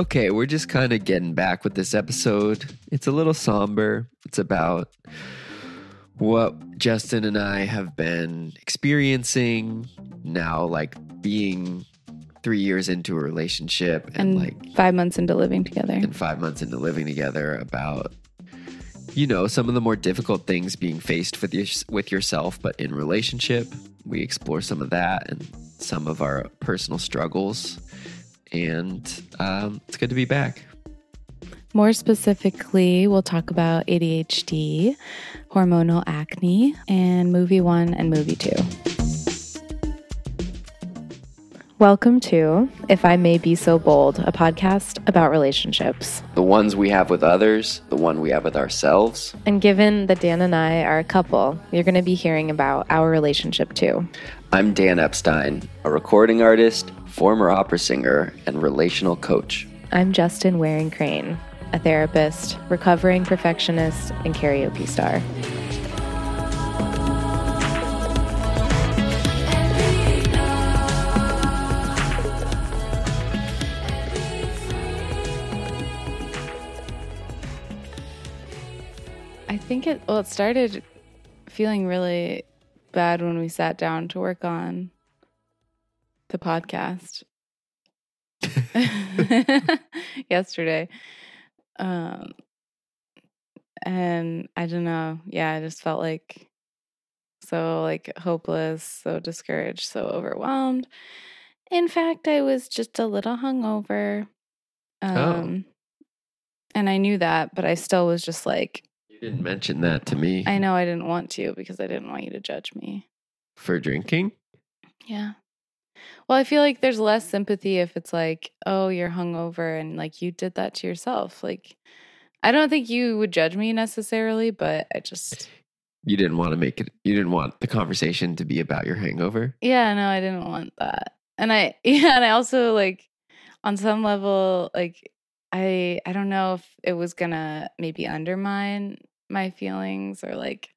Okay, we're just kind of getting back with this episode. It's a little somber. It's about what Justin and I have been experiencing now, like being three years into a relationship and, and like five months into living together. and five months into living together about you know some of the more difficult things being faced with your, with yourself but in relationship we explore some of that and some of our personal struggles and um, it's good to be back More specifically, we'll talk about ADHD, hormonal acne, and movie one and movie two. Welcome to If I May Be So Bold, a podcast about relationships. the ones we have with others the one we have with ourselves And given that Dan and I are a couple, you're going to be hearing about our relationship too. i'm dan epstein a recording artist former opera singer and relational coach I'm Justin Waring Crane, a therapist, recovering perfectionist, and karaoke star. I think it well it started feeling really bad when we sat down to work on the podcast yesterday. Um and I don't know. Yeah, I just felt like so like hopeless, so discouraged, so overwhelmed. In fact, I was just a little hungover. Um and I knew that, but I still was just like you didn't mention that to me I know I didn't want to because I didn't want you to judge me. for drinking Yeah. Well, I feel like there's less sympathy if it's like, oh, you're hungover and like you did that to yourself. Like, I don't think you would judge me necessarily, but I just, You didn't want to make it. You didn't want the conversation to be about your hangover. yeah, no, I didn't want that. And I, yeah, and I also like, on some level, like, I, I don't know if it was gonna maybe undermine my feelings or like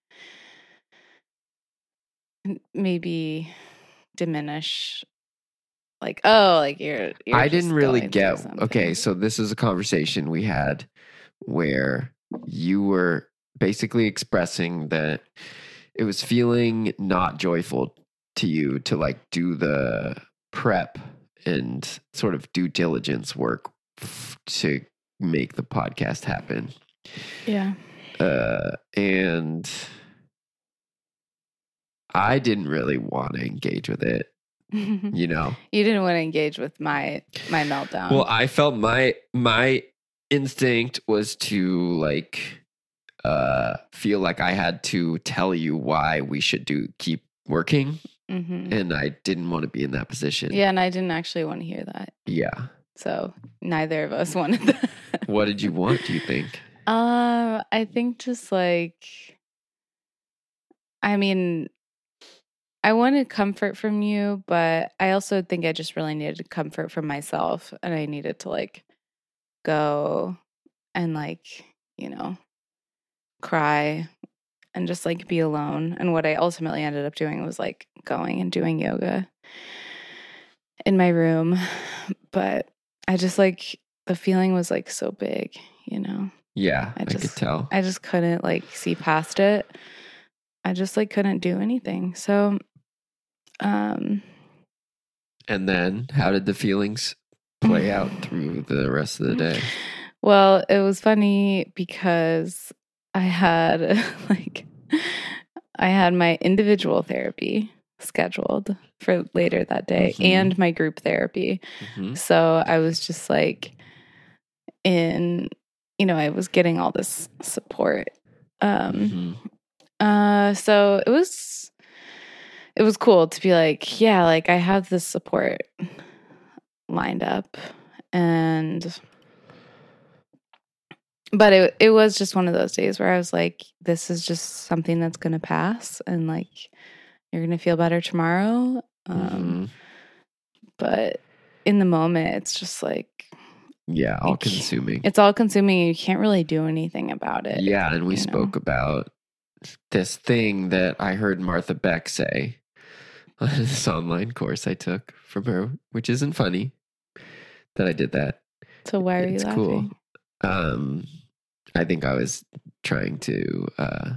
maybe diminish like oh like you're, you're I didn't really get. Okay, so this is a conversation we had where you were basically expressing that it was feeling not joyful to you to like do the prep and sort of due diligence work to make the podcast happen. yeah Uh, and I didn't really want to engage with it, you know. you didn't want to engage with my my meltdown Well, I felt my my instinct was to like uh feel like I had to tell you why we should do keep working hmm and I didn't want to be in that position. yeah and i didn't actually want to hear that Yeah. so neither of us wanted that What did you want, do you think? Uh, I think just like, I mean, I wanted comfort from you, but I also think I just really needed comfort from myself, and I needed to like go and like, you know, cry and just like be alone. And what I ultimately ended up doing was like going and doing yoga in my room, but I just like the feeling was like so big, you know. Yeah, I I, could just- tell. I just couldn't like see past it. I just like couldn't do anything. So um and then how did the feelings play out through the rest of the day? well, it was funny because I had like I had my individual therapy scheduled for later that day Mhm. and my group therapy. Mhm. So I was just like in you know, I was getting all this support. Um Mhm. Uh, so it was it was cool to be like, yeah, like I have this support lined up, and but it it was just one of those days where I was like, this is just something that's gonna pass, and like you're gonna feel better tomorrow. Um, Mhm. but in the moment, it's just like Yeah, all consuming. it's all consuming. You can't really do anything about it. Yeah, and we you know? spoke about this thing that I heard Martha Beck say this online course I took from her, which isn't funny that I did that. So why are you it's laughing? cool. Um, I think I was trying to uh,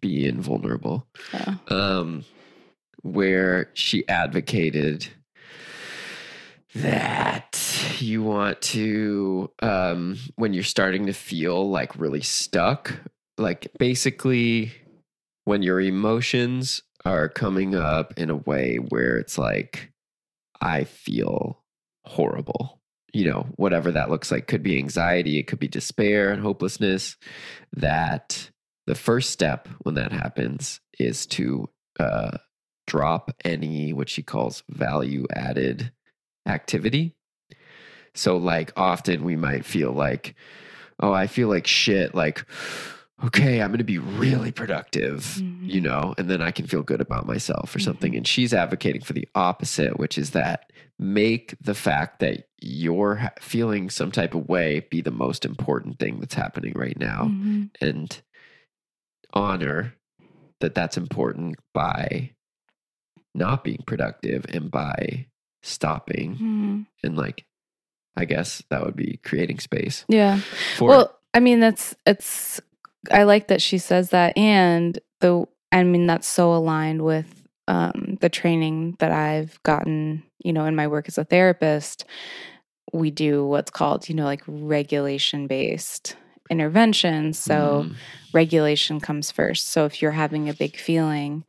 be invulnerable. Oh. um, where she advocated that you want to, um, when you're starting to feel like really stuck, like basically when your emotions are coming up in a way where it's like, I feel horrible. You know, whatever that looks like could be anxiety, it could be despair and hopelessness. That the first step when that happens is to uh, drop any what she calls value added activity. So, like, often we might feel like, oh, I feel like shit. Like, okay, I'm going to be really productive, Mhm. you know, and then I can feel good about myself or something. Mhm. And she's advocating for the opposite, which is that make the fact that you're feeling some type of way be the most important thing that's happening right now Mhm. and honor that that's important by not being productive and by stopping Mhm. and like i guess that would be creating space Yeah. for well, I mean, that's it's. I like that she says that, and the. I mean, that's so aligned with um, the training that I've gotten. You know, in my work as a therapist, we do what's called, you know, like regulation based intervention. So Mm, regulation comes first. So if you're having a big feeling,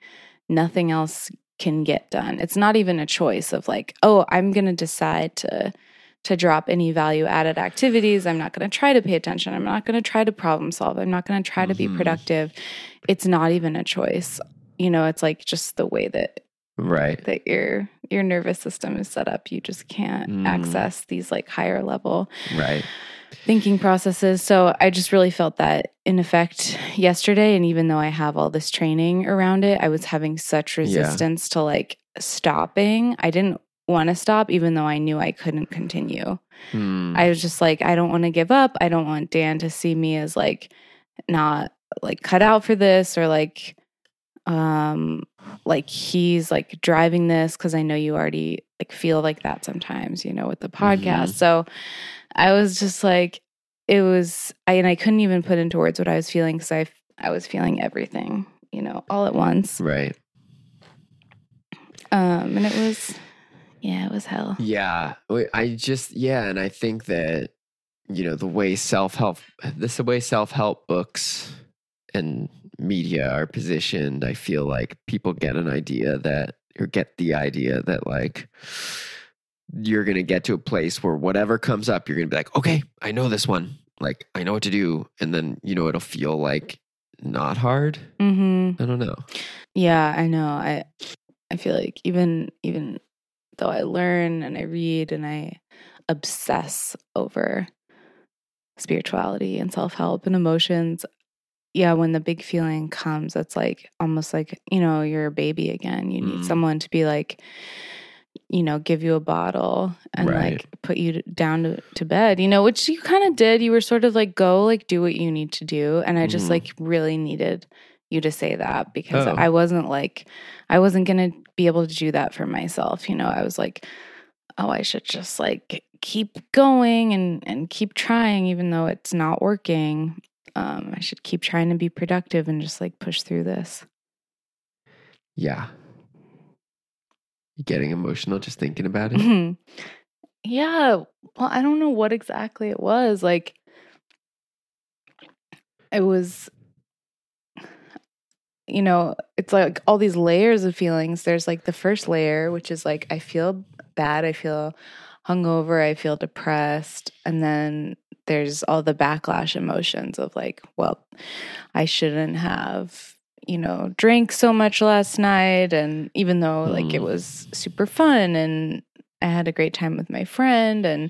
nothing else can get done. It's not even a choice of like, oh, I'm going to decide to to drop any value added activities. I'm not going to try to pay attention. I'm not going to try to problem solve. I'm not going to try to be Mhm. productive. It's not even a choice. You know, it's like just the way that right that your your nervous system is set up. You just can't Mm. access these like higher level right thinking processes. So I just really felt that in effect yesterday. And even though I have all this training around it, I was having such resistance to like stopping. I didn't want to stop, even though I knew I couldn't continue. Mm, I was just like, I don't want to give up. I don't want Dan to see me as like not like cut out for this or like um like he's like driving this because I know you already like feel like that sometimes, you know, with the podcast. Mhm. So I was just like it was I and I couldn't even put into words what I was feeling because I I was feeling everything, you know, all at once. right Um and it was yeah, it was hell. yeah i just yeah and i think that you know the way self-help this the way self-help books and media are positioned i feel like people get an idea that or get the idea that like you're gonna get to a place where whatever comes up you're gonna be like okay i know this one like i know what to do and then you know it'll feel like not hard Mhm. i don't know Yeah, I know. I I feel like even even though I learn and I read and I obsess over spirituality and self-help and emotions, yeah, when the big feeling comes, it's like almost like, you know, you're a baby again. You need Mm. someone to be like you know, give you a bottle and Right. like put you down to, to bed, you know, which you kind of did. You were sort of like, go, like, do what you need to do. And I just Mhm. like really needed you to say that because Oh. I wasn't like, I wasn't going to be able to do that for myself. You know, I was like, oh, I should just like keep going and, and keep trying, even though it's not working. Um, I should keep trying to be productive and just like push through this. yeah you getting emotional just thinking about it yeah. Well, I don't know what exactly it was. Like, it was, you know, it's like all these layers of feelings. There's like the first layer, which is like, I feel bad. I feel hungover. I feel depressed. And then there's all the backlash emotions of like, well, I shouldn't have, you know, drank so much last night. And even though like it Mm. was super fun and I had a great time with my friend and,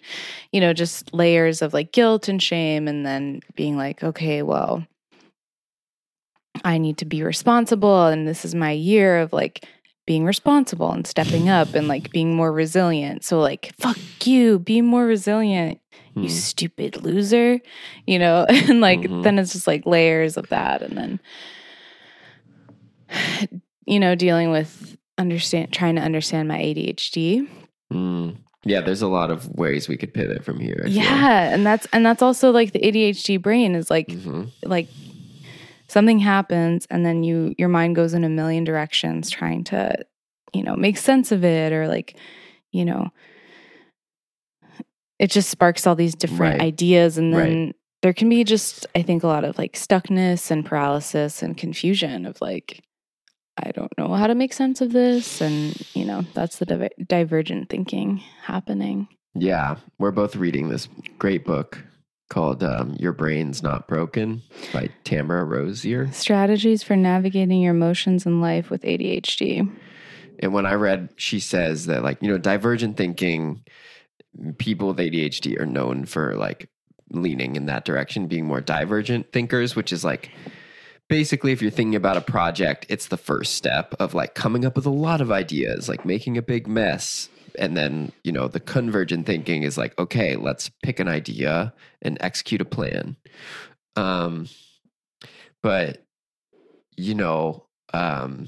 you know, just layers of like guilt and shame. And then being like, okay, well, I need to be responsible. And this is my year of like being responsible and stepping up and like being more resilient. So, like, fuck you, be more resilient, you Hmm. stupid loser, you know? And like, Mhm. then it's just like layers of that. And then, you know, dealing with understand, trying to understand my ADHD Mm. Yeah, there's a lot of ways we could pivot from here. I feel. yeah, and that's and that's also like the ADHD brain is like Mhm. like something happens and then you your mind goes in a million directions trying to you know make sense of it or like you know it just sparks all these different Right. ideas and Right. then there can be just i think a lot of like stuckness and paralysis and confusion of like i don't know how to make sense of this and you know that's the diver- divergent thinking happening Yeah, we're both reading this great book called um, "Your Brain's Not Broken" by Tamara Rosier. strategies for navigating your emotions in life with adhd And when I read, she says that like you know, divergent thinking, people with ADHD are known for like leaning in that direction, being more divergent thinkers, which is like basically if you're thinking about a project, it's the first step of like coming up with a lot of ideas, like making a big mess. And then, you know, the convergent thinking is like, okay, let's pick an idea and execute a plan. Um, but, you know, um,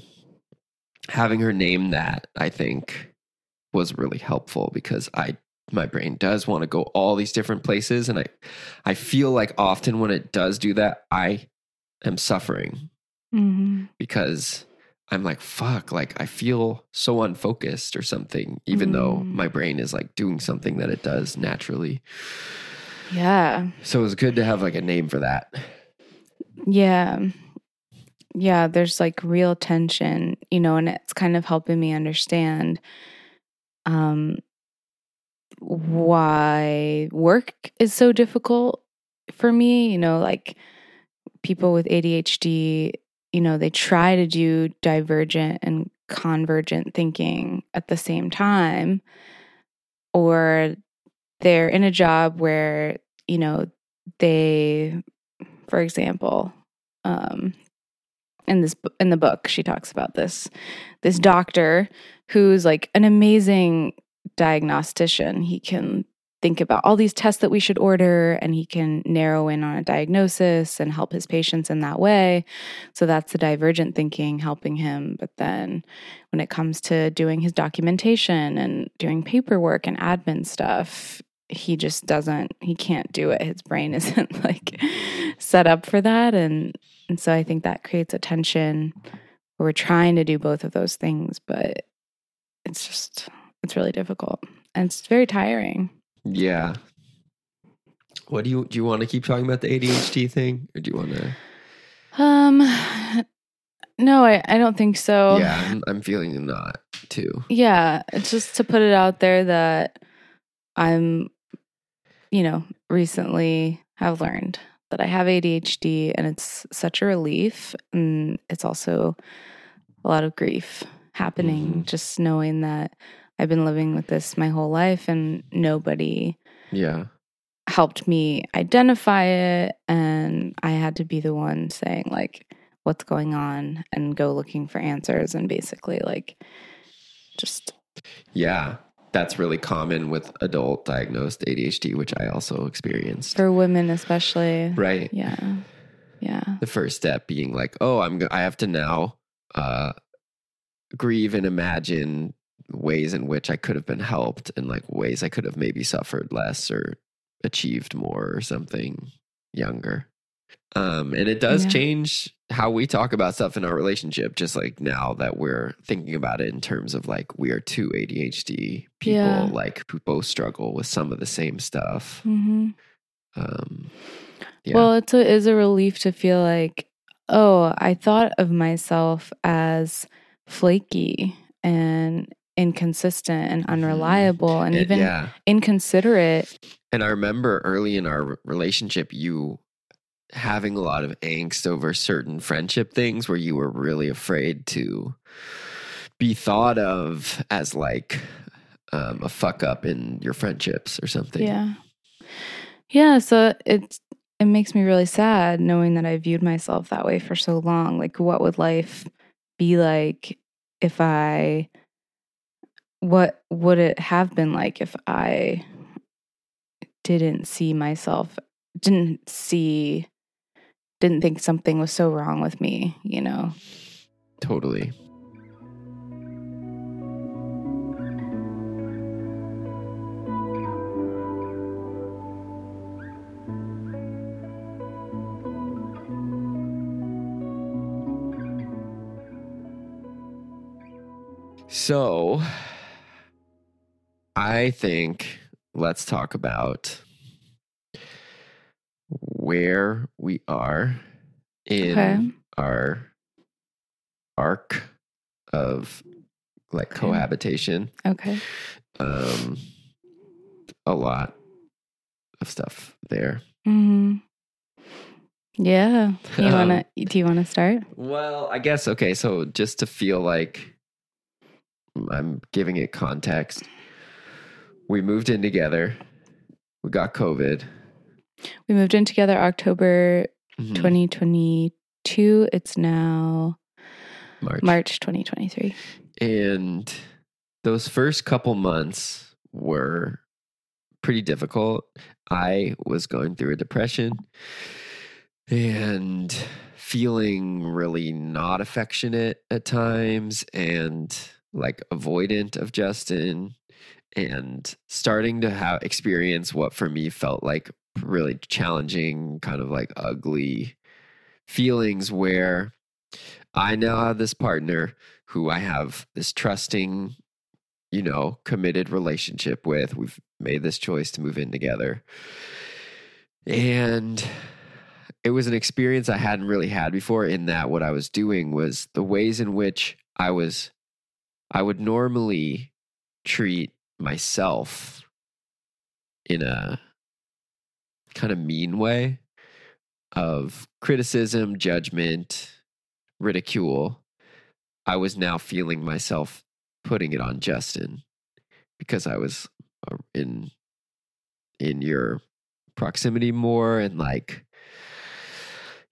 having her name that, I think, was really helpful because I my brain does want to go all these different places and I I feel like often when it does do that, I am suffering mm-hmm. because I'm like, fuck, like I feel so unfocused or something, even though Mm. my brain is like doing something that it does naturally. yeah So it was good to have like a name for that. Yeah. Yeah, there's like real tension, you know, and it's kind of helping me understand um why work is so difficult for me, you know, like people with ADHD, you know, they try to do divergent and convergent thinking at the same time or they're in a job where, you know, they for example, um, in this in the book, she talks about this this doctor who's like an amazing diagnostician. He can think about all these tests that we should order, and he can narrow in on a diagnosis and help his patients in that way. So that's the divergent thinking helping him. But then, when it comes to doing his documentation and doing paperwork and admin stuff, he just doesn't he can't do it. His brain isn't like set up for that. And and so i think that creates a tension. We're trying to do both of those things but it's just it's really difficult. And it's very tiring Yeah. What do you do you want to keep talking about the ADHD thing? Or do you want to um no i, I don't think so Yeah, I'm, I'm feeling not too. yeah just to put it out there that i'm you know recently have learned that i have adhd and it's such a relief and it's also a lot of grief happening Mhm. just knowing that i've been living with this my whole life and nobody Yeah. helped me identify it and i had to be the one saying like what's going on and go looking for answers and basically like just Yeah. That's really common with adult diagnosed ADHD, which I also experienced. for women especially right. yeah yeah The first step being like, oh, I'm I have to now uh grieve and imagine ways in which I could have been helped and like ways I could have maybe suffered less or achieved more or something younger. Um and it does Yeah. change how we talk about stuff in our relationship just like now that we're thinking about it in terms of like we are two ADHD people Yeah. like who both struggle with some of the same stuff. hmm Um yeah. well it's a, is a relief to feel like oh i thought of myself as flaky and inconsistent and unreliable and It- even yeah. inconsiderate And I remember early in our relationship, you having a lot of angst over certain friendship things where you were really afraid to be thought of as like um, a fuck up in your friendships or something. Yeah. Yeah. So it's, it makes me really sad knowing that I viewed myself that way for so long. Like, what would life be like if I, what would it have been like if I didn't see myself, didn't see, didn't think something was so wrong with me, you know? Totally. So, I think let's talk about where we are in Okay. our arc of like Okay. cohabitation. Okay. Um, a lot of stuff there. hmm Yeah. You Um, wanna? do you want to start? Well, I guess okay. So just to feel like I'm giving it context, we moved in together. We got COVID. We moved in together October Mhm. 2022. It's now March. March 2023. And those first couple months were pretty difficult. I was going through a depression and feeling really not affectionate at times and like avoidant of Justin and starting to have experience what for me felt like really challenging kind of like ugly feelings where I now have this partner who I have this trusting, you know, committed relationship with. We've made this choice to move in together. And it was an experience I hadn't really had before in that what I was doing was the ways in which I was I would normally treat myself in a kind of mean way of criticism, judgment, ridicule. I was now feeling myself putting it on Justin because I was uh, in in your proximity more and like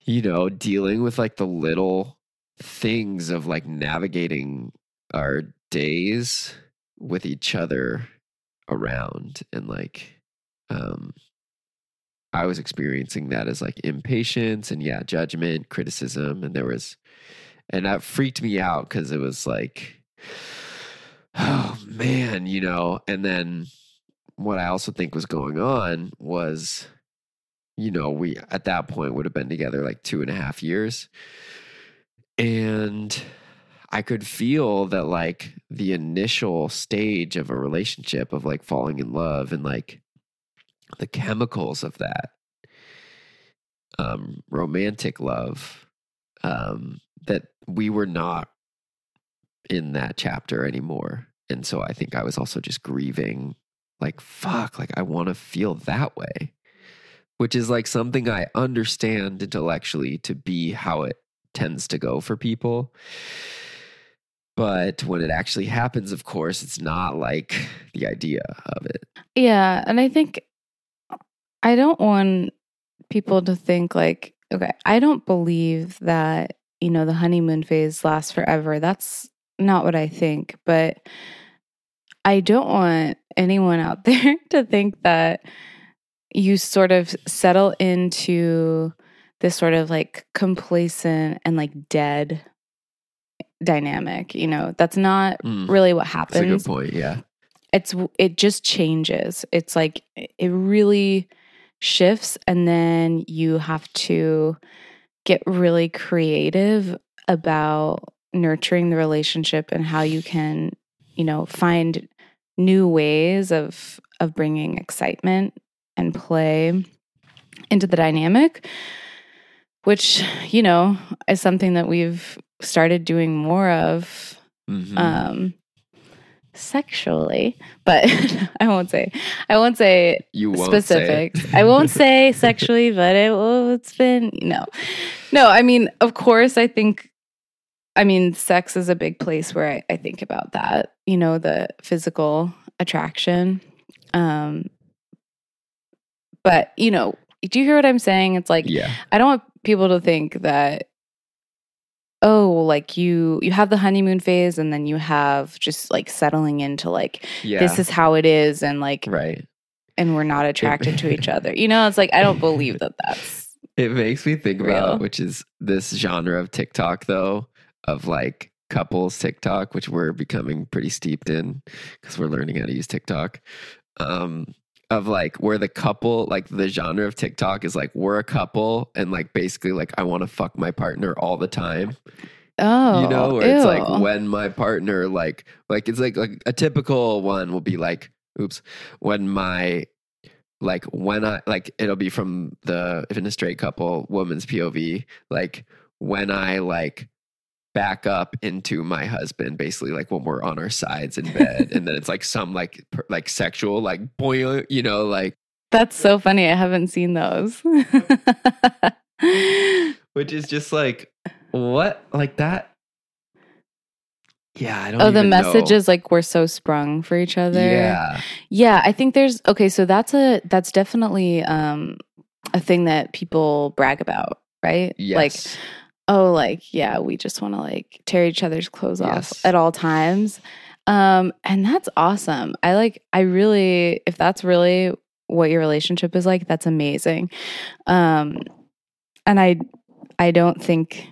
you know dealing with like the little things of like navigating our days with each other around and like um I was experiencing that as like impatience and yeah, judgment, criticism. And there was, and that freaked me out because it was like, oh man, you know. And then what I also think was going on was, you know, we at that point would have been together like two and a half years. And I could feel that like the initial stage of a relationship of like falling in love and like the chemicals of that um romantic love um that we were not in that chapter anymore. And so i think i was also just grieving like fuck like i want to feel that way which is like something i understand intellectually to be how it tends to go for people but when it actually happens of course it's not like the idea of it Yeah, and I think I don't want people to think like, okay, I don't believe that, you know, the honeymoon phase lasts forever. That's not what I think, but I don't want anyone out there to think that you sort of settle into this sort of like complacent and like dead dynamic, you know. That's not Mm, really what happens. that's a good point yeah it's it just changes it's like it really shifts and then you have to get really creative about nurturing the relationship and how you can you know find new ways of of bringing excitement and play into the dynamic which you know is something that we've started doing more of Mhm. um sexually but i won't say i won't say you won't say. i won't say sexually but it, well, it's been no. No i mean of course i think i mean sex is a big place where i, I think about that you know the physical attraction um but you know do you hear what i'm saying? It's like yeah. I don't want people to think that oh like you you have the honeymoon phase and then you have just like settling into like yeah this is how it is and like right and we're not attracted to each other. You know, it's like I don't believe that that's It makes me think Real. about which is this genre of TikTok though of like couples TikTok, which we're becoming pretty steeped in because we're learning how to use TikTok. Um, of like where the couple, like the genre of TikTok is like we're a couple and like basically like I want to fuck my partner all the time. Oh, you know, where it's like when my partner like like it's like like a typical one will be like, oops, when my like when I like it'll be from the if in a straight couple woman's POV, like when I like back up into my husband basically like when we're on our sides in bed and then it's like some like per, like sexual like boy you know like That's so funny. I haven't seen those. which is just like what like that yeah i don't oh, the even message know. is like we're so sprung for each other. yeah Yeah, I think there's okay, so that's a that's definitely um a thing that people brag about, right? Like, yes oh, like, yeah, we just want to like tear each other's clothes off at all times. Um, and that's awesome. I like I really if that's really what your relationship is like, that's amazing. Um and I I don't think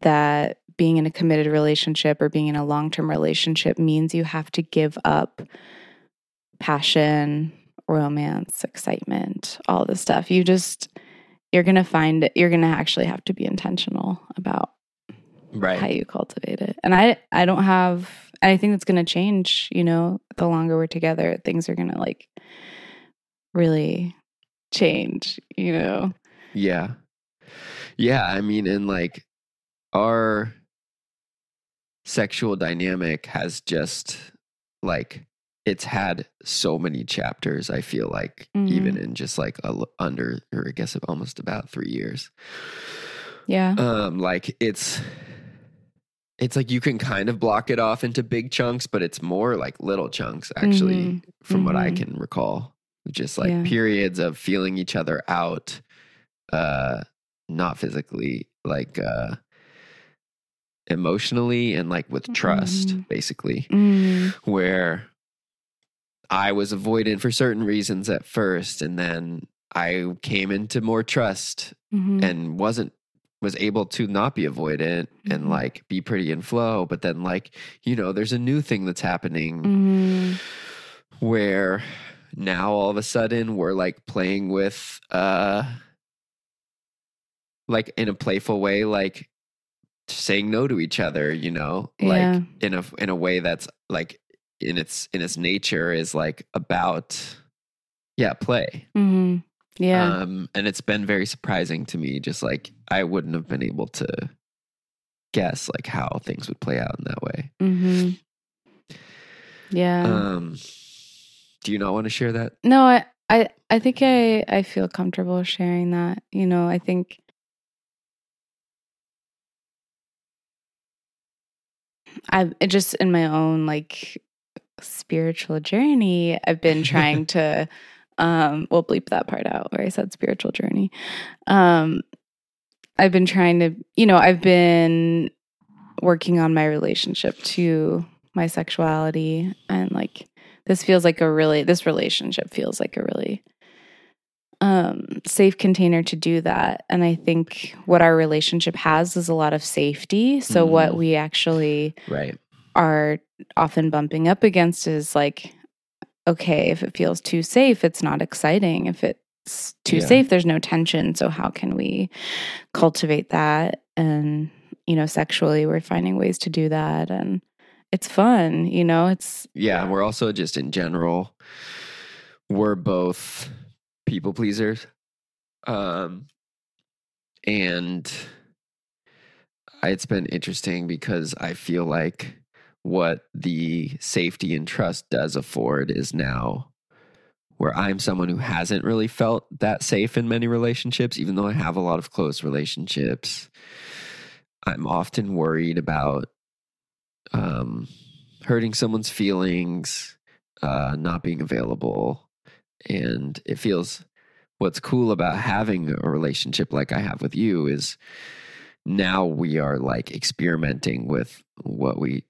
that being in a committed relationship or being in a long-term relationship means you have to give up passion, romance, excitement, all this stuff. You just you're going to find it, you're going to actually have to be intentional about right how you cultivate it. And I I don't have and I think that's going to change, you know, the longer we're together, things are going to like really change, you know. Yeah. Yeah. I mean, and like our sexual dynamic has just like, it's had so many chapters, I feel like, even in just like a, under, or I guess almost about three years. Yeah. Um, like it's, it's like you can kind of block it off into big chunks, but it's more like little chunks, actually, Mhm. from what I Mhm. can recall. Just like Yeah. periods of feeling each other out, uh, not physically, like uh, emotionally and like with trust, Mhm. basically, Mm. where I was avoidant for certain reasons at first, and then I came into more trust Mhm. and wasn't was able to not be avoidant and Mhm. like be pretty in flow but then like you know there's a new thing that's happening Mhm. where now all of a sudden we're like playing with uh like in a playful way like saying no to each other you know Yeah. like in a in a way that's like in its in its nature is like about yeah play Mhm. Yeah. um, and it's been very surprising to me. Just like I wouldn't have been able to guess like how things would play out in that way. mm-hmm. Yeah. Um, do you not want to share that? no, I, I, I think I, I feel comfortable sharing that. You know, I think I've it just in my own like spiritual journey, I've been trying to, um, we'll bleep that part out where I said spiritual journey. Um, I've been trying to, you know, I've been working on my relationship to my sexuality and like this feels like a really this relationship feels like a really um safe container to do that and i think what our relationship has is a lot of safety so what Mhm. we actually Right. Are often bumping up against is like okay if it feels too safe it's not exciting if it's too Yeah. safe there's no tension so how can we cultivate that and you know sexually we're finding ways to do that and it's fun you know it's Yeah. We're also just in general, we're both people pleasers. Um, and it's been interesting because I feel like what the safety and trust does afford is now where I'm someone who hasn't really felt that safe in many relationships, even though I have a lot of close relationships. I'm often worried about um, hurting someone's feelings, uh, not being available. And it feels what's cool about having a relationship like I have with you is now we are like experimenting with what we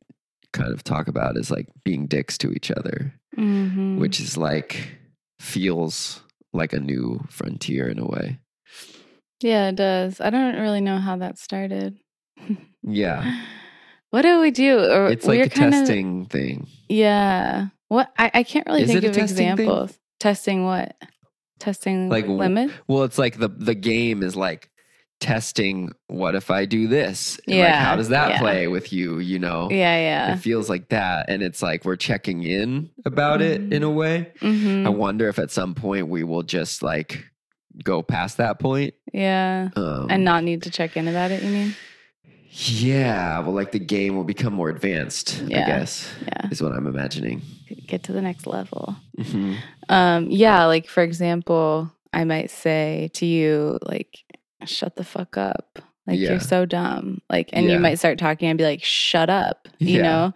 kind of talk about is like being dicks to each other, Mhm. which is like feels like a new frontier in a way. yeah it does i don't really know how that started Yeah. what do we do or It's like a testing thing. yeah what i, I can't really Is think of testing thing? examples testing what testing Like, w- limit Well, it's like the the game is like testing what if I do this? And, like, Yeah, how does that yeah. play with you? You know? Yeah, yeah. It feels like that. And it's like we're checking in about it in a way. hmm I wonder if at some point we will just like go past that point. Yeah. Um, And not need to check in about it, you mean? yeah, well, like the game will become more advanced, I Yeah. guess, Yeah. is what I'm imagining. Get to the next level. Mhm. Um, yeah, like for example, I might say to you, like, shut the fuck up. Like Yeah. you're so dumb. Like and Yeah. you might start talking and be like, shut up, you Yeah. know?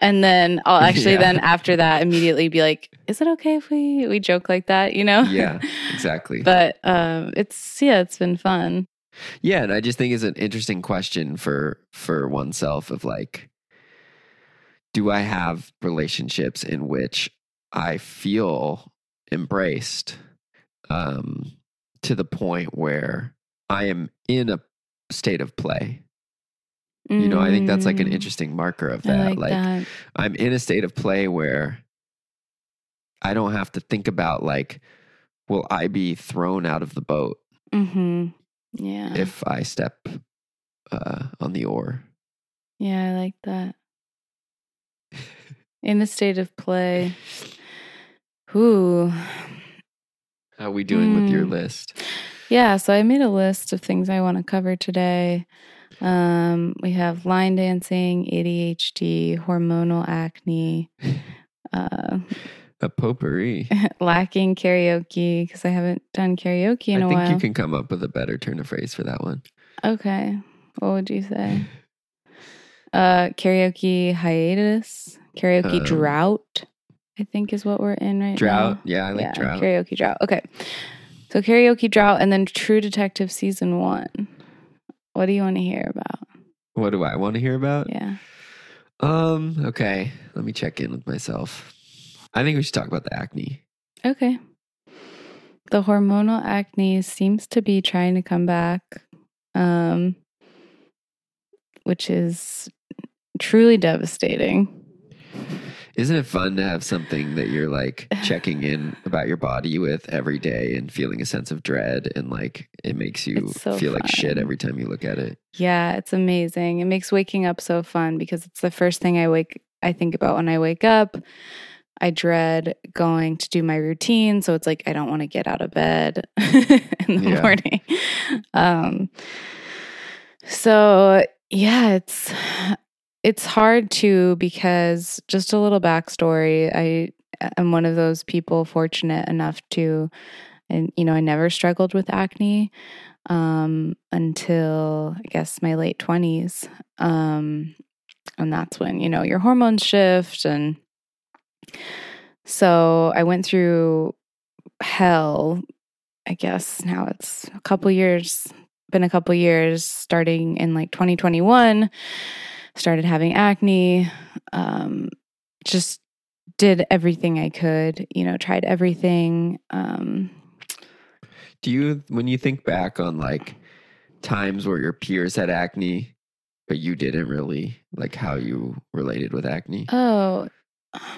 And then I'll actually then after that immediately be like, is it okay if we we joke like that, you know? Yeah, exactly. but um it's yeah, it's been fun. Yeah, and I just think it's an interesting question for for oneself of like do I have relationships in which I feel embraced um to the point where I am in a state of play. You know, I think that's like an Mm, interesting marker of I that. like, like that. I'm in a state of play where I don't have to think about like will I be thrown out of the boat Mm-hmm. Yeah. if I step uh, on the oar. yeah, I like that. In a state of play. Ooh. How are we doing with your Mm. list? Yeah, so I made a list of things I want to cover today. Um, we have line dancing, ADHD, hormonal acne, uh, A potpourri. lacking karaoke because I haven't done karaoke in I a while. I think you can come up with a better turn of phrase for that one. okay, what would you say? Uh, karaoke hiatus, karaoke Um, drought. I think is what we're in right Drought. now. Drought, yeah, I like yeah, drought. karaoke drought. Okay, so karaoke drought, and then True Detective season one. What do you want to hear about? What do I want to hear about? Yeah. Um, okay. Let me check in with myself. I think we should talk about the acne. Okay. The hormonal acne seems to be trying to come back, um, which is truly devastating. Isn't it fun to have something that you're like checking in about your body with every day and feeling a sense of dread and like it makes you so feel like shit every time you look at it? Yeah, it's amazing. It makes waking up so fun because it's the first thing I wake I think about when I wake up. I dread going to do my routine, so it's like I don't want to get out of bed in the Yeah. morning. Um so yeah, it's it's hard too because just a little backstory. I am one of those people fortunate enough to and you know, I never struggled with acne um, until I guess my late 20s. Um, and that's when, you know, your hormones shift. And so I went through hell. I guess now it's a couple years, been a couple years starting in like 2021, started having acne. Um, just did everything I could, you know, tried everything. Um, Do you, when you think back on like times where your peers had acne, but you didn't really, like how you related with acne? oh,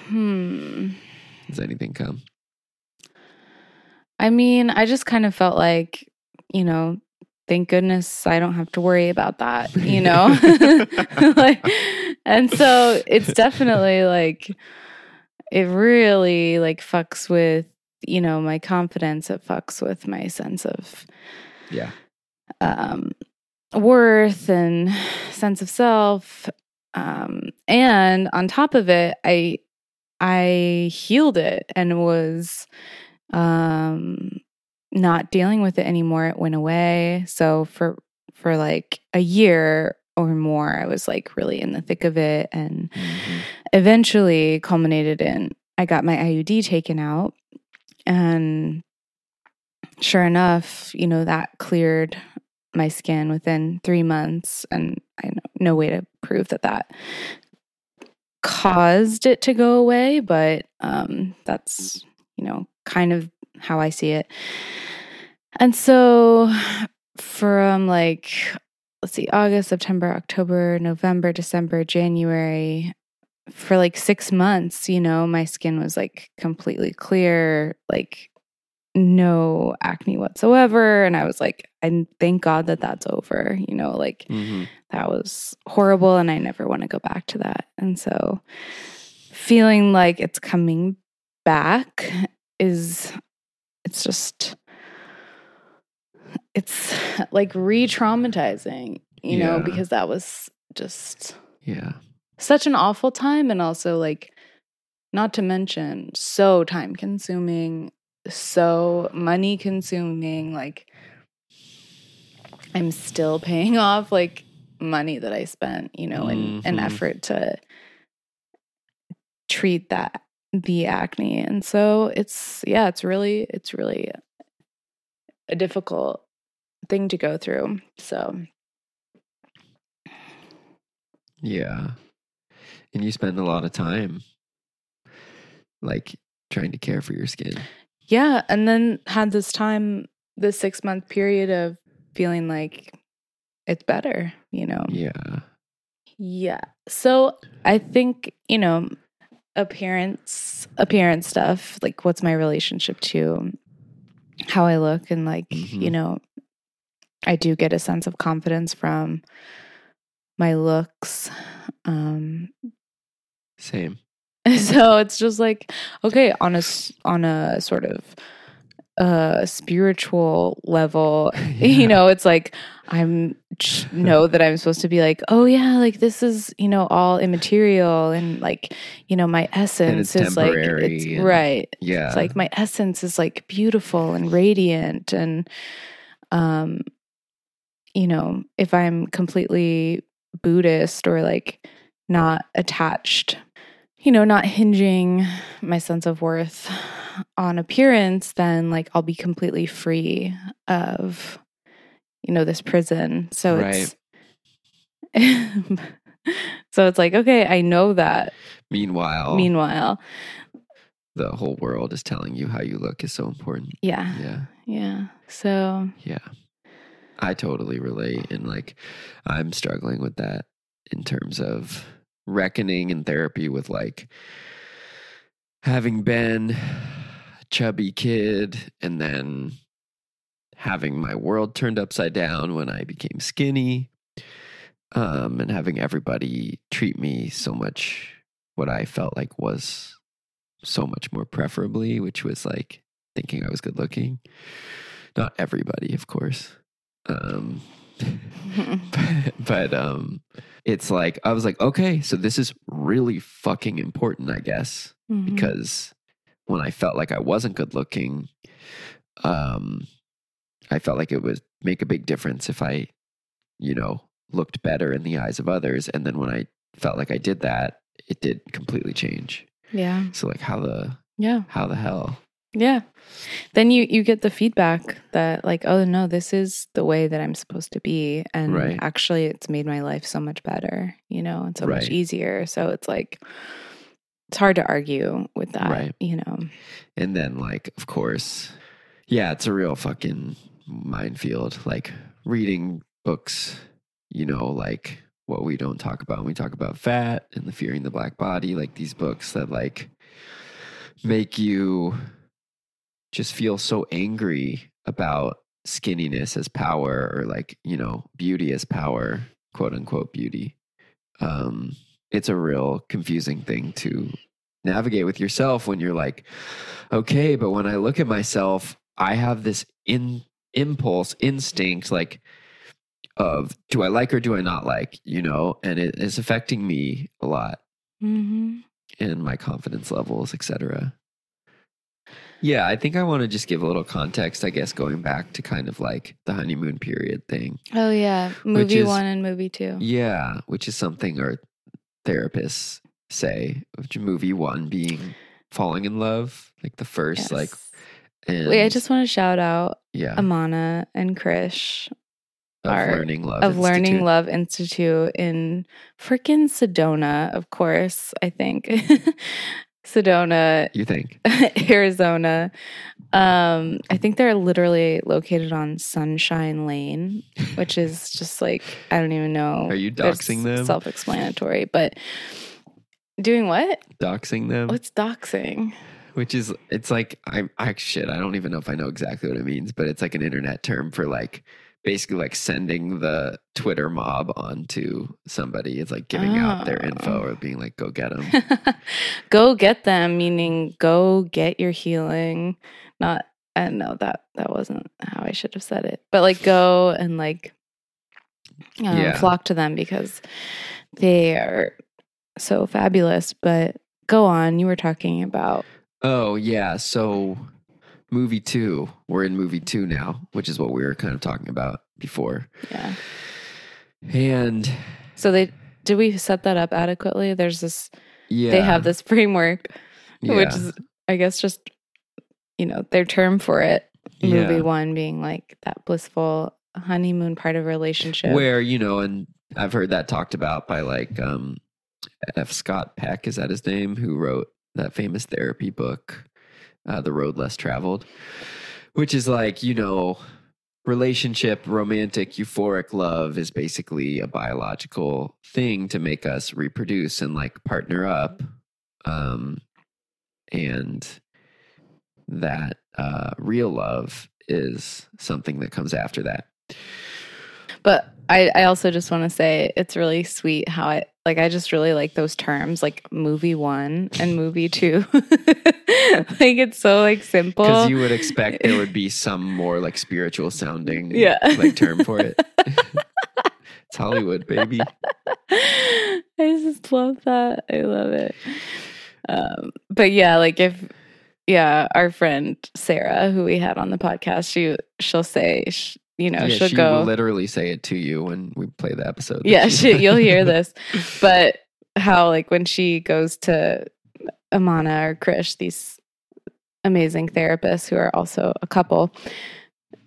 hmm. Does anything come? I mean, I just kind of felt like, you know, thank goodness I don't have to worry about that, you know? like, and so it's definitely like, it really like fucks with, you know, my confidence. It fucks with my sense of Yeah. um, worth and sense of self. Um, and on top of it, I I healed it and was um, not dealing with it anymore. It went away. So for for like a year or more, I was like really in the thick of it, and Mhm. eventually culminated in I got my IUD taken out, and sure enough, you know that cleared my skin within three months, and I know no way to prove that that caused it to go away, but um, that's you know kind of how I see it. And so from like let's see August, September, October, November, December, January for like 6 months, you know, my skin was like completely clear, like no acne whatsoever and I was like I I thank God that that's over. You know, like hmm that was horrible and I never want to go back to that. And so feeling like it's coming back is it's just it's like re-traumatizing, you know, because that was just Yeah. such an awful time and also like not to mention so time consuming, so money consuming like I'm still paying off like money that I spent, you know, in an mm-hmm. effort to treat that the acne. And so it's yeah, it's really it's really a difficult thing to go through. So Yeah. And you spend a lot of time like trying to care for your skin. Yeah, and then had this time, this six month period of feeling like it's better, you know? Yeah. Yeah. So I think, you know, appearance, appearance stuff, like what's my relationship to how I look and like, you Mhm. know, I do get a sense of confidence from my looks. Um Same. so it's just like okay on a on a sort of uh spiritual level Yeah. you know it's like i'm know that i'm supposed to be like oh yeah like this is you know all immaterial and like you know my essence is like it's and- right Yeah. it's like my essence is like beautiful and radiant and um you know if i'm completely buddhist or like not attached you know not hinging my sense of worth on appearance then like i'll be completely free of you know this prison so it's so it's like okay i know that Meanwhile, meanwhile the whole world is telling you how you look is so important. yeah Yeah. yeah so Yeah. I totally relate. And like, I'm struggling with that in terms of reckoning in therapy with like having been a chubby kid and then having my world turned upside down when I became skinny. Um, and having everybody treat me so much what I felt like was so much more preferably, which was like thinking I was good looking. Not everybody, of course. Um, but, but um, it's like I was like, okay, so this is really fucking important, I guess, Mhm. because when I felt like I wasn't good looking, um, I felt like it would make a big difference if I, you know, looked better in the eyes of others. And then when I felt like I did that, it did completely change. yeah So like, how the yeah how the hell? Yeah. Then you you get the feedback that like, oh no, this is the way that I'm supposed to be. And Right. actually it's made my life so much better, you know, and so much easier. So it's like it's hard to argue with that, Right. you know. And then, like, of course, yeah, it's a real fucking minefield. Like, reading books, you know, like what we don't talk about when we talk about fat and the fearing the black body, like these books that, like, make you just feel so angry about skinniness as power or, like, you know, beauty as power, quote unquote beauty. Um, it's a real confusing thing to navigate with yourself when you're like, okay, but when I look at myself, I have this in impulse, instinct, like of do I like or do I not like, you know, and it is affecting me a lot Mm-hmm. and my confidence levels, etc. Yeah, I think I want to just give a little context, I guess, going back to kind of like the honeymoon period thing. Oh yeah. Movie is- one and movie two. Yeah, which is something our therapists say. Which movie one being falling in love, like the first, like, and Wait, I just want to shout out yeah, Amana and Krish of are- learning love, of Learning Institute. Love Institute in freaking Sedona, of course, I think. Sedona, You think? Arizona. Um, I think they're literally located on Sunshine Lane, which is just like I don't even know. Are you doxing them? Self-explanatory, but doing what? Doxing them, What's doxing? which is it's like I'm I shit. I don't even know if I know exactly what it means, but it's like an internet term for like basically like sending the Twitter mob onto somebody. It's like giving out their info Oh. or being like, go get them. go get them, meaning go get your healing. Not, I don't know that that wasn't how I should have said it, but like go and like um, Yeah. flock to them because they are so fabulous. But go on, you were talking about oh, yeah. So, movie two, we're in movie two now, which is what we were kind of talking about before. yeah. And So they did we set that up adequately? There's this yeah, they have this framework, which is I guess just you know their term for it. Movie yeah. one being like that blissful honeymoon part of a relationship. where you know and i've heard that talked about by like um f scott peck is that his name who wrote that famous therapy book uh, the road less traveled which is like you know relationship romantic euphoric love is basically a biological thing to make us reproduce and like partner up um and that uh real love is something that comes after that. But I, I also just want to say it's really sweet how I like I just really like those terms like movie one and movie two. like it's so like simple. Because you would expect there would be some more like spiritual sounding Yeah. like term for it. it's Hollywood, baby. I just love that. I love it. Um, but yeah, like if yeah, our friend Sarah, who we had on the podcast, she she'll say, sh- you know, yeah, she'll she go. literally say it to you when we play the episode. yeah, she- you'll hear this. But how like when she goes to Amana or Krish, these amazing therapists who are also a couple,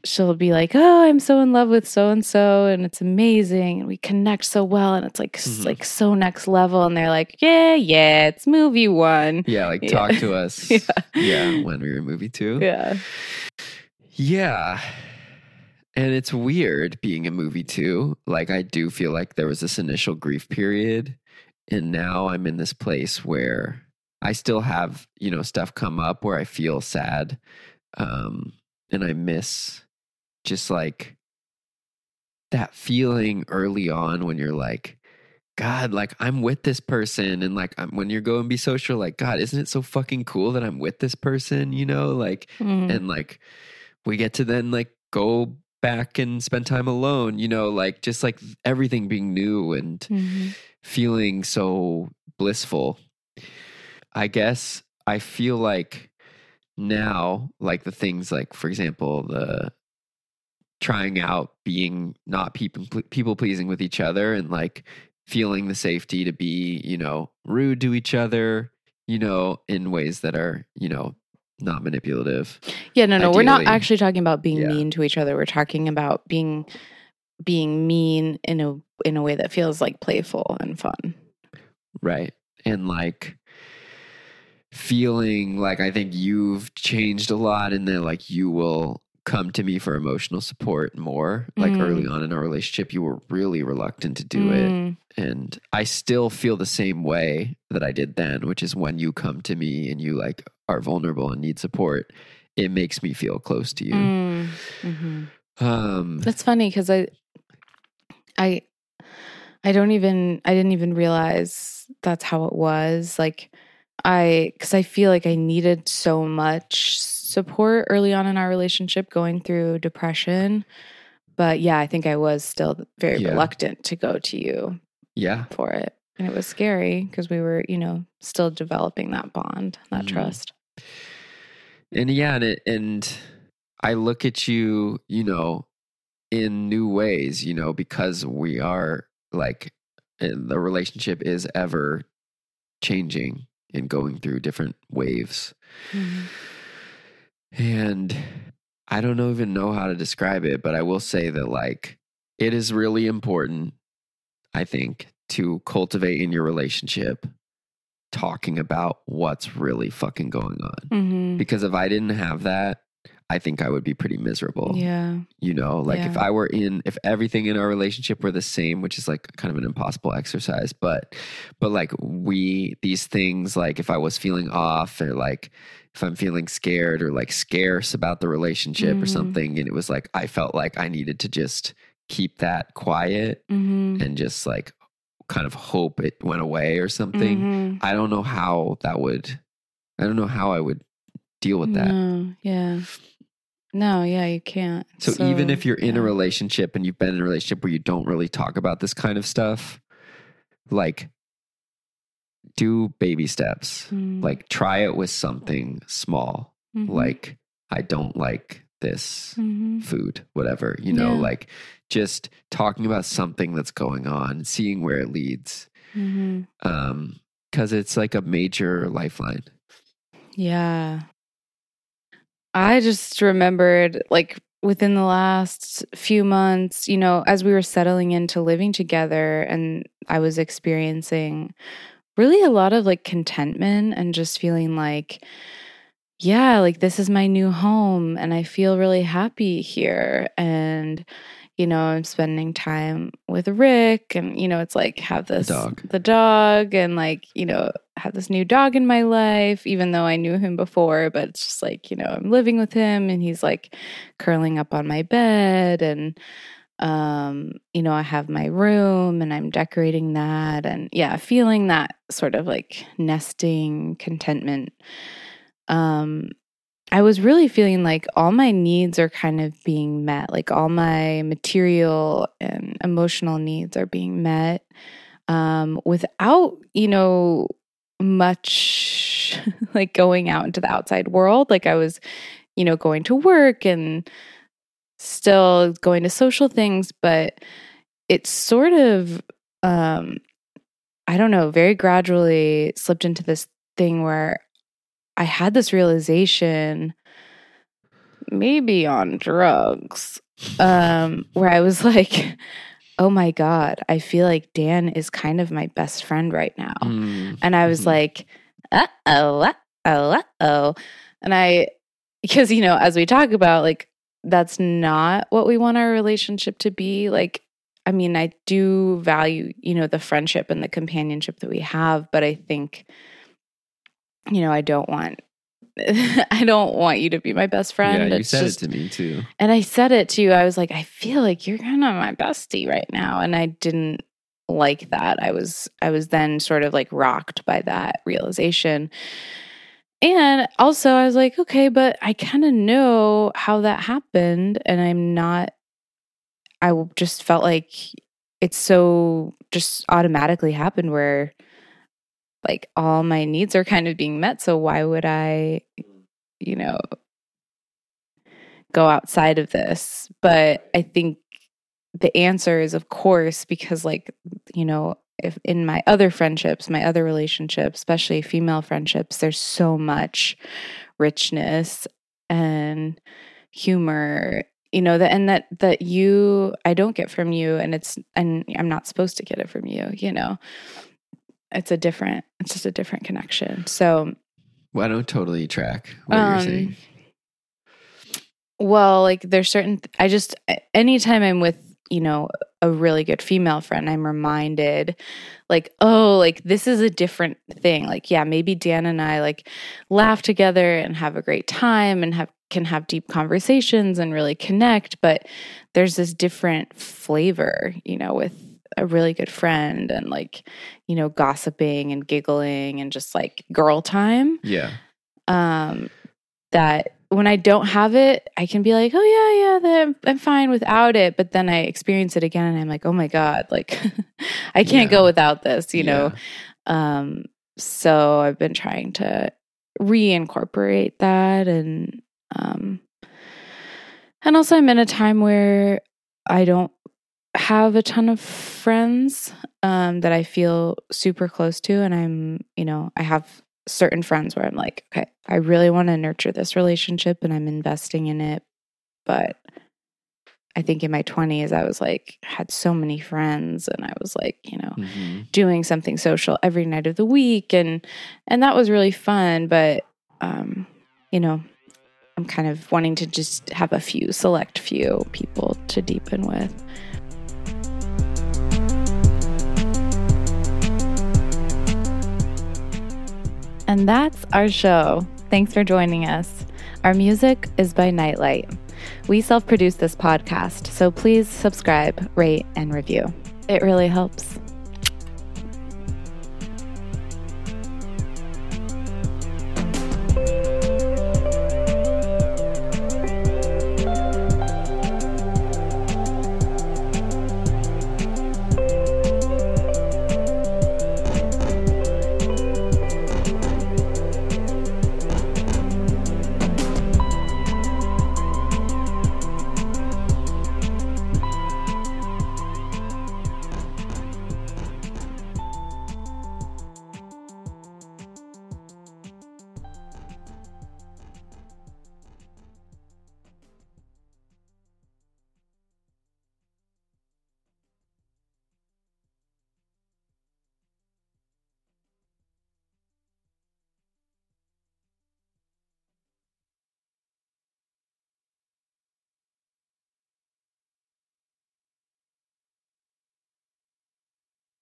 she'll be like, "Oh, I'm so in love with so and so, and it's amazing, and we connect so well, and it's like Mhm. like so next level." And they're like, "Yeah, yeah, it's movie one." yeah, like Yeah. talk to us. Yeah. yeah, when we were movie two. Yeah, Yeah. And it's weird being a movie too. Like I do feel like there was this initial grief period and now I'm in this place where I still have, you know, stuff come up where I feel sad. Um and I miss just like that feeling early on when you're like God, like I'm with this person, and like I'm, when you're going to be social, like God, isn't it so fucking cool that I'm with this person? You know, like Mhm. and like we get to then like go back and spend time alone you know like just like everything being new and Mhm. feeling so blissful i guess i feel like now like the things like for example the trying out being not people people pleasing with each other and like feeling the safety to be you know rude to each other you know in ways that are you know not manipulative Yeah, no, no, we're not actually talking about being Yeah. mean to each other. We're talking about being being mean in a in a way that feels like playful and fun. Right. And like feeling like I think you've changed a lot and then like you will come to me for emotional support more. Like Mm. early on in our relationship, you were really reluctant to do it. Mm, And I still feel the same way that I did then, which is when you come to me and you like are vulnerable and need support, it makes me feel close to you. mm, mhm. Um That's funny because I, I, I don't even I didn't even realize that's how it was. Like I, because I feel like I needed so much support early on in our relationship, going through depression. But yeah, I think I was still very Yeah. reluctant to go to you yeah. for it. And it was scary because we were, you know, still developing that bond, that Mhm. trust. and yeah and it, and i look at you you know in new ways you know because we are like the relationship is ever changing and going through different waves and i don't even know how to describe it but i will say that like it is really important i think to cultivate in your relationship talking about what's really fucking going on Mhm. because if I didn't have that, I think I would be pretty miserable. Yeah. You know, like if I were in, if everything in our relationship were the same, which is like kind of an impossible exercise, but, but like we, these things, like if I was feeling off or like if I'm feeling scared or like scarce about the relationship or Mhm. something, and it was like I felt like I needed to just keep that quiet Mm-hmm. and just like kind of hope it went away or something. Mhm. I don't know how that would, I don't know how I would deal with that. No, yeah. No, yeah, you can't. So, even if you're in a relationship and you've been in a relationship where you don't really talk about this kind of stuff, like do baby steps. Mm, Like try it with something small. mhm, Like I don't like this mhm. food, whatever, you know, Yeah. like just talking about something that's going on, seeing where it leads. Mhm. Um cuz it's like a major lifeline. Yeah. I just remembered like within the last few months, you know, as we were settling into living together and I was experiencing really a lot of like contentment and just feeling like yeah, like this is my new home and I feel really happy here and you know, I'm spending time with Rick and you know, it's like have this dog. the dog and like, you know, have this new dog in my life even though I knew him before, but it's just like, you know, I'm living with him and he's like curling up on my bed and um you know, I have my room and I'm decorating that and yeah, feeling that sort of like nesting contentment um I was really feeling like all my needs are kind of being met. Like all my material and emotional needs are being met um, without, you know, much like going out into the outside world. Like I was, you know, going to work and still going to social things, but it's sort of, um, I don't know, very gradually slipped into this thing where I had this realization, maybe on drugs, um, where I was like, oh my God, I feel like Dan is kind of my best friend right now. Mm. And I was Mhm. like, uh oh, uh oh, uh oh. And I, because, you know, as we talk about, like, that's not what we want our relationship to be. Like, I mean, I do value, you know, the friendship and the companionship that we have, but I think, you know, I don't want. I don't want you to be my best friend. yeah, you It's said just- it to me too. and I said it to you. I was like, I feel like you're kind of my bestie right now. And I didn't like that. I was I was then sort of like rocked by that realization. And also I was like, okay, but I kind of know how that happened and I'm not I just felt like it's so just automatically happened where like all my needs are kind of being met. So why would I, you know, go outside of this? But I think the answer is, of course, because like, you know, if in my other friendships, my other relationships, especially female friendships, there's so much richness and humor you know that and that that you i don't get from you and it's and i'm not supposed to get it from you you know it's a different it's just a different connection so Well, I don't totally track what you're Um, saying. well like there's certain i just anytime i'm with you know a really good female friend i'm reminded like oh like this is a different thing like yeah maybe dan and i like laugh together and have a great time and have can have deep conversations and really connect but there's this different flavor you know with a really good friend and like you know gossiping and giggling and just like girl time Yeah. um that when I don't have it, I can be like, oh yeah, yeah, I'm fine without it. But then I experience it again, and I'm like, oh my god, like I can't Yeah. go without this, you know. Um, so I've been trying to reincorporate that, and um, and also I'm in a time where I don't have a ton of friends um that I feel super close to, and I'm, you know, I have certain friends where I'm like, okay, I really want to nurture this relationship and I'm investing in it. But I think in my 20s, I was like, had so many friends and I was like, you know, Mhm. doing something social every night of the week and and that was really fun but um you know I'm kind of wanting to just have a few select few people to deepen with. And that's our show. Thanks for joining us. Our music is by Nightlight. We self produce this podcast, so please subscribe, rate, and review. It really helps.